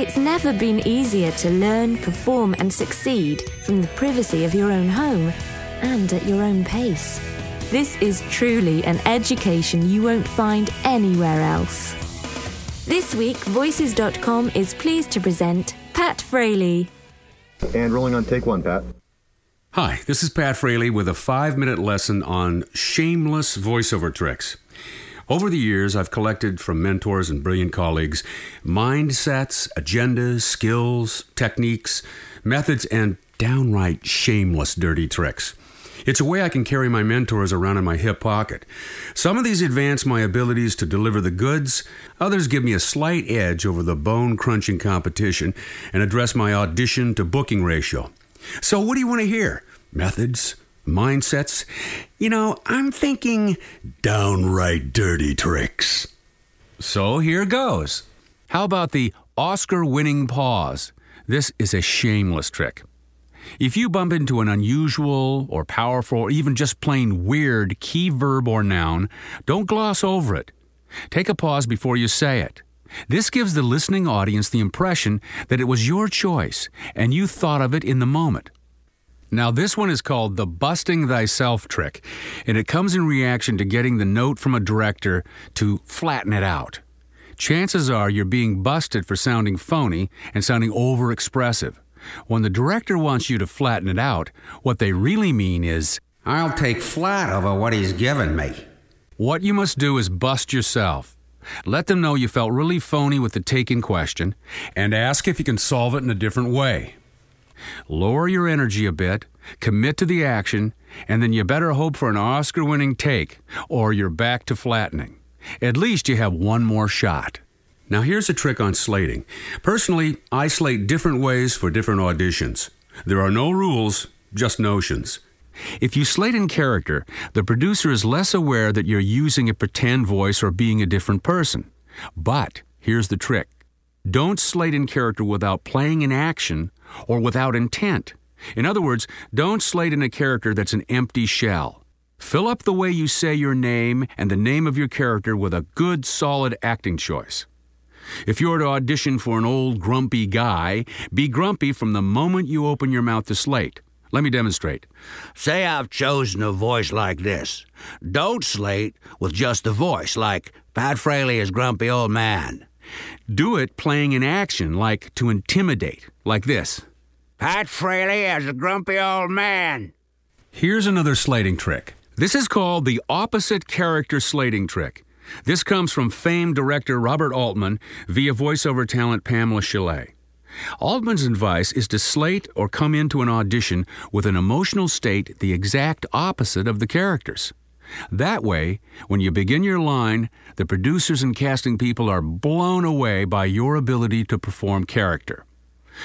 It's never been easier to learn, perform, and succeed from the privacy of your own home and at your own pace. This is truly an education you won't find anywhere else. This week, Voices.com is pleased to present Pat Fraley. And rolling on take one, Pat. Hi, this is Pat Fraley with a five minute lesson on shameless voiceover tricks. Over the years, I've collected from mentors and brilliant colleagues mindsets, agendas, skills, techniques, methods, and downright shameless dirty tricks. It's a way I can carry my mentors around in my hip pocket. Some of these advance my abilities to deliver the goods, others give me a slight edge over the bone crunching competition and address my audition to booking ratio. So, what do you want to hear? Methods? Mindsets? You know, I'm thinking downright dirty tricks. So, here goes. How about the Oscar winning pause? This is a shameless trick. If you bump into an unusual or powerful or even just plain weird key verb or noun, don't gloss over it. Take a pause before you say it. This gives the listening audience the impression that it was your choice and you thought of it in the moment. Now, this one is called the busting thyself trick, and it comes in reaction to getting the note from a director to flatten it out. Chances are you're being busted for sounding phony and sounding over expressive. When the director wants you to flatten it out, what they really mean is, I'll take flat over what he's given me. What you must do is bust yourself. Let them know you felt really phony with the take in question and ask if you can solve it in a different way. Lower your energy a bit, commit to the action, and then you better hope for an Oscar winning take, or you're back to flattening. At least you have one more shot. Now, here's a trick on slating. Personally, I slate different ways for different auditions. There are no rules, just notions. If you slate in character, the producer is less aware that you're using a pretend voice or being a different person. But here's the trick don't slate in character without playing in action or without intent. In other words, don't slate in a character that's an empty shell. Fill up the way you say your name and the name of your character with a good, solid acting choice. If you're to audition for an old, grumpy guy, be grumpy from the moment you open your mouth to slate. Let me demonstrate. Say I've chosen a voice like this. Don't slate with just the voice, like Pat Fraley is grumpy old man. Do it playing in action, like to intimidate, like this. Pat Fraley as a grumpy old man. Here's another slating trick. This is called the opposite character slating trick. This comes from famed director Robert Altman via voiceover talent Pamela Chalet. Altman's advice is to slate or come into an audition with an emotional state the exact opposite of the characters. That way, when you begin your line, the producers and casting people are blown away by your ability to perform character.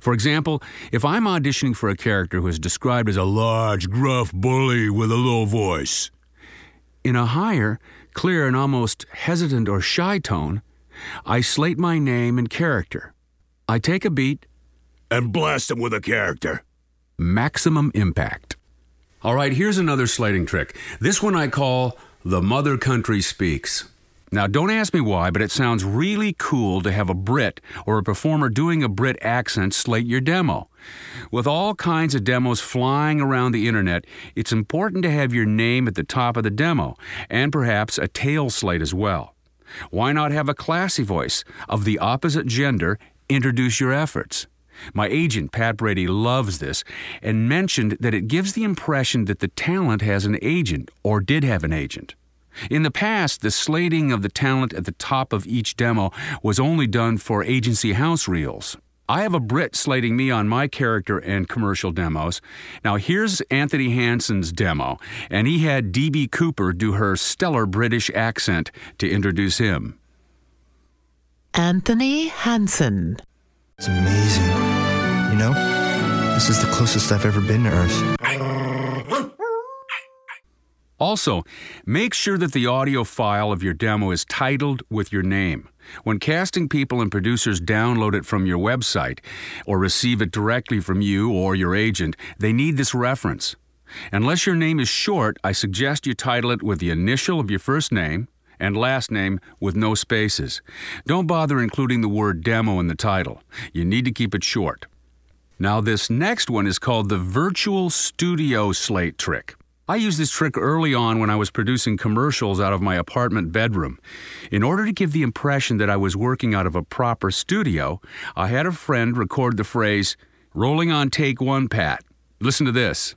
For example, if I'm auditioning for a character who is described as a large, gruff bully with a low voice, in a higher, clear, and almost hesitant or shy tone, I slate my name and character. I take a beat and blast him with a character. Maximum impact. All right, here's another slating trick. This one I call the Mother Country Speaks. Now, don't ask me why, but it sounds really cool to have a Brit or a performer doing a Brit accent slate your demo. With all kinds of demos flying around the internet, it's important to have your name at the top of the demo, and perhaps a tail slate as well. Why not have a classy voice of the opposite gender introduce your efforts? My agent, Pat Brady, loves this and mentioned that it gives the impression that the talent has an agent or did have an agent. In the past, the slating of the talent at the top of each demo was only done for agency house reels. I have a Brit slating me on my character and commercial demos. Now, here's Anthony Hansen's demo, and he had D.B. Cooper do her stellar British accent to introduce him. Anthony Hansen. It's amazing, you know? This is the closest I've ever been to Earth. Also, make sure that the audio file of your demo is titled with your name. When casting people and producers download it from your website or receive it directly from you or your agent, they need this reference. Unless your name is short, I suggest you title it with the initial of your first name and last name with no spaces. Don't bother including the word demo in the title. You need to keep it short. Now, this next one is called the virtual studio slate trick. I used this trick early on when I was producing commercials out of my apartment bedroom. In order to give the impression that I was working out of a proper studio, I had a friend record the phrase, rolling on take one, Pat. Listen to this.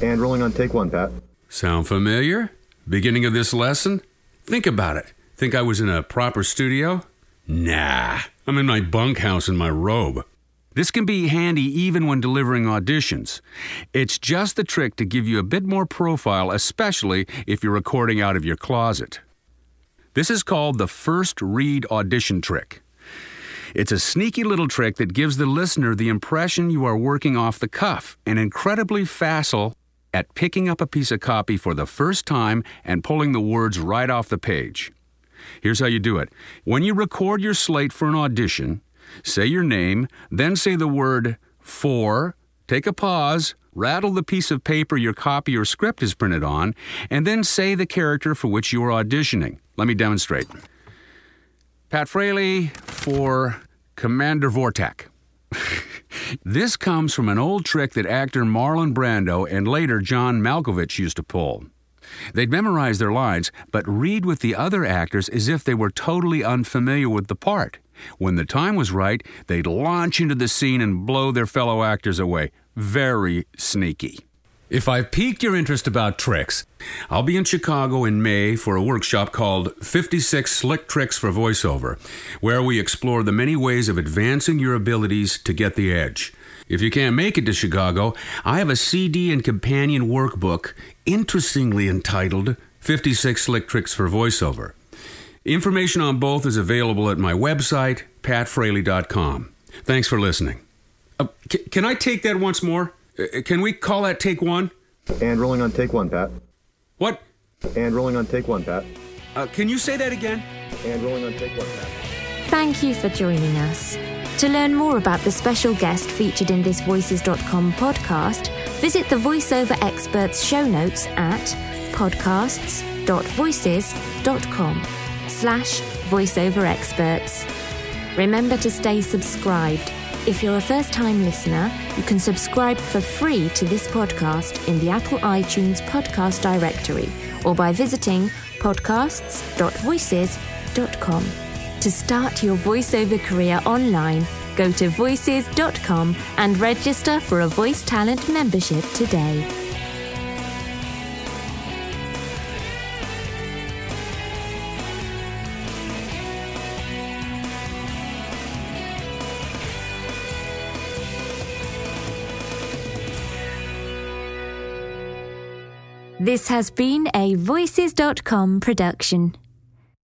And rolling on take one, Pat. Sound familiar? Beginning of this lesson? Think about it. Think I was in a proper studio? Nah, I'm in my bunkhouse in my robe. This can be handy even when delivering auditions. It's just the trick to give you a bit more profile, especially if you're recording out of your closet. This is called the first read audition trick. It's a sneaky little trick that gives the listener the impression you are working off the cuff an incredibly facile at picking up a piece of copy for the first time and pulling the words right off the page. Here's how you do it. When you record your slate for an audition, Say your name, then say the word for, take a pause, rattle the piece of paper your copy or script is printed on, and then say the character for which you are auditioning. Let me demonstrate. Pat Fraley for Commander Vortak. This comes from an old trick that actor Marlon Brando and later John Malkovich used to pull. They'd memorize their lines, but read with the other actors as if they were totally unfamiliar with the part. When the time was right, they'd launch into the scene and blow their fellow actors away. Very sneaky. If I've piqued your interest about tricks, I'll be in Chicago in May for a workshop called 56 Slick Tricks for Voiceover, where we explore the many ways of advancing your abilities to get the edge. If you can't make it to Chicago, I have a CD and companion workbook interestingly entitled 56 Slick Tricks for Voiceover. Information on both is available at my website, patfraley.com. Thanks for listening. Uh, c- can I take that once more? Uh, can we call that take one? And rolling on take one, Pat. What? And rolling on take one, Pat. Uh, can you say that again? And rolling on take one, Pat. Thank you for joining us. To learn more about the special guest featured in this Voices.com podcast, visit the VoiceOver Experts show notes at podcasts.voices.com slash voiceover experts. Remember to stay subscribed. If you're a first time listener, you can subscribe for free to this podcast in the Apple iTunes podcast directory or by visiting podcasts.voices.com. To start your voiceover career online, go to voices.com and register for a voice talent membership today. This has been a Voices.com production.